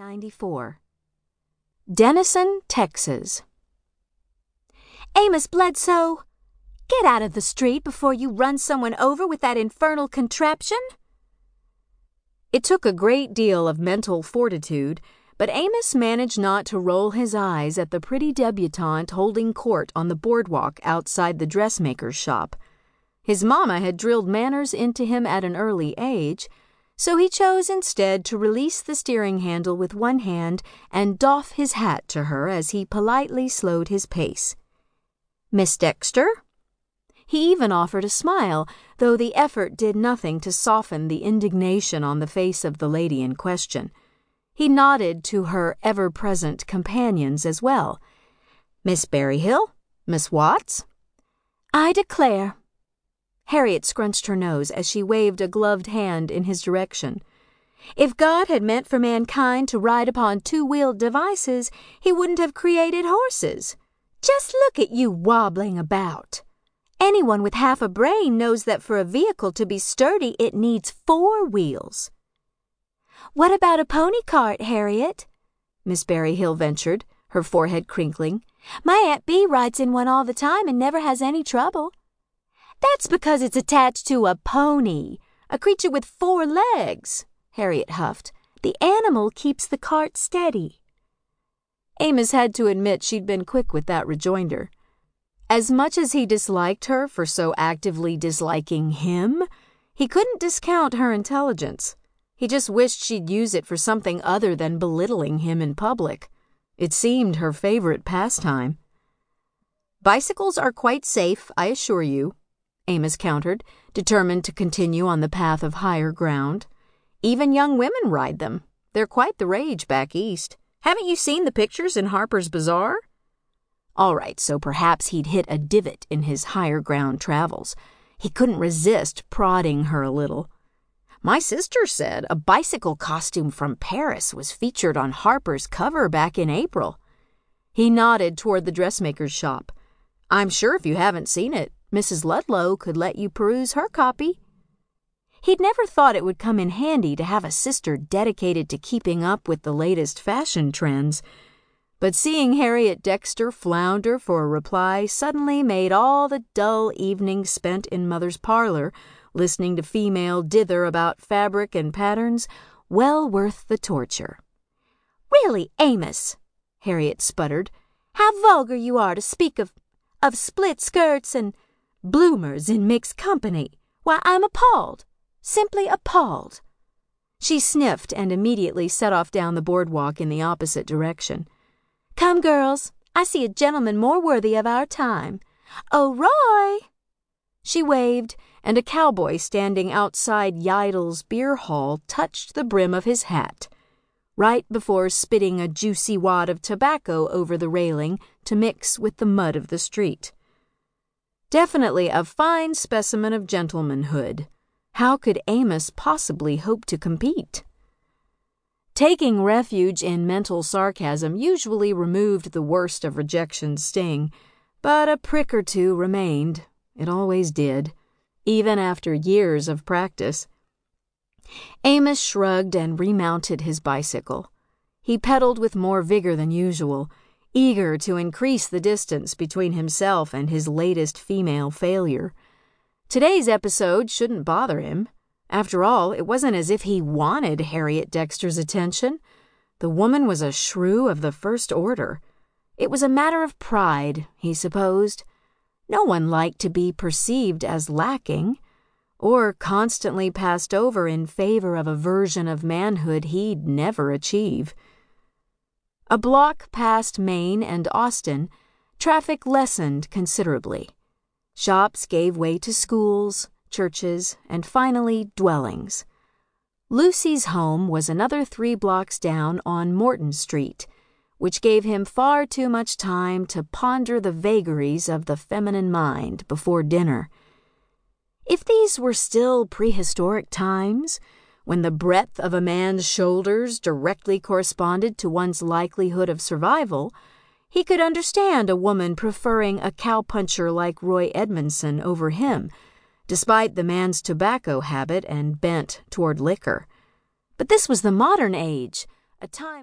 94. Denison, Texas. Amos Bledsoe, get out of the street before you run someone over with that infernal contraption. It took a great deal of mental fortitude, but Amos managed not to roll his eyes at the pretty debutante holding court on the boardwalk outside the dressmaker's shop. His mamma had drilled manners into him at an early age so he chose instead to release the steering handle with one hand and doff his hat to her as he politely slowed his pace. Miss Dexter? He even offered a smile, though the effort did nothing to soften the indignation on the face of the lady in question. He nodded to her ever present companions as well. Miss Berryhill? Miss Watts? I declare, Harriet scrunched her nose as she waved a gloved hand in his direction. If God had meant for mankind to ride upon two wheeled devices, he wouldn't have created horses. Just look at you wobbling about. Anyone with half a brain knows that for a vehicle to be sturdy, it needs four wheels. What about a pony cart, Harriet? Miss Berryhill ventured, her forehead crinkling. My Aunt Bee rides in one all the time and never has any trouble. That's because it's attached to a pony, a creature with four legs, Harriet huffed. The animal keeps the cart steady. Amos had to admit she'd been quick with that rejoinder. As much as he disliked her for so actively disliking him, he couldn't discount her intelligence. He just wished she'd use it for something other than belittling him in public. It seemed her favorite pastime. Bicycles are quite safe, I assure you, Amos countered, determined to continue on the path of higher ground. Even young women ride them. They're quite the rage back east. Haven't you seen the pictures in Harper's Bazaar? All right, so perhaps he'd hit a divot in his higher ground travels. He couldn't resist prodding her a little. My sister said a bicycle costume from Paris was featured on Harper's cover back in April. He nodded toward the dressmaker's shop. I'm sure if you haven't seen it, Mrs. Ludlow could let you peruse her copy. He'd never thought it would come in handy to have a sister dedicated to keeping up with the latest fashion trends, but seeing Harriet Dexter flounder for a reply suddenly made all the dull evening spent in Mother's parlor listening to female dither about fabric and patterns well worth the torture. Really, Amos, Harriet sputtered, how vulgar you are to speak of of split skirts and bloomers in mixed company. Why, I'm appalled, simply appalled. She sniffed and immediately set off down the boardwalk in the opposite direction. Come, girls, I see a gentleman more worthy of our time. Oh, Roy! She waved, and a cowboy standing outside Yidle's beer hall touched the brim of his hat, right before spitting a juicy wad of tobacco over the railing to mix with the mud of the street. Definitely a fine specimen of gentlemanhood. How could Amos possibly hope to compete? Taking refuge in mental sarcasm usually removed the worst of rejection's sting, but a prick or two remained. It always did, even after years of practice. Amos shrugged and remounted his bicycle. He pedaled with more vigor than usual eager to increase the distance between himself and his latest female failure. Today's episode shouldn't bother him. After all, it wasn't as if he wanted Harriet Dexter's attention. The woman was a shrew of the first order. It was a matter of pride, he supposed. No one liked to be perceived as lacking, or constantly passed over in favor of a version of manhood he'd never achieve. A block past Main and Austin, traffic lessened considerably. Shops gave way to schools, churches, and finally dwellings. Lucy's home was another three blocks down on Morton Street, which gave him far too much time to ponder the vagaries of the feminine mind before dinner. If these were still prehistoric times, when the breadth of a man's shoulders directly corresponded to one's likelihood of survival, he could understand a woman preferring a cowpuncher like Roy Edmondson over him, despite the man's tobacco habit and bent toward liquor. But this was the modern age, a time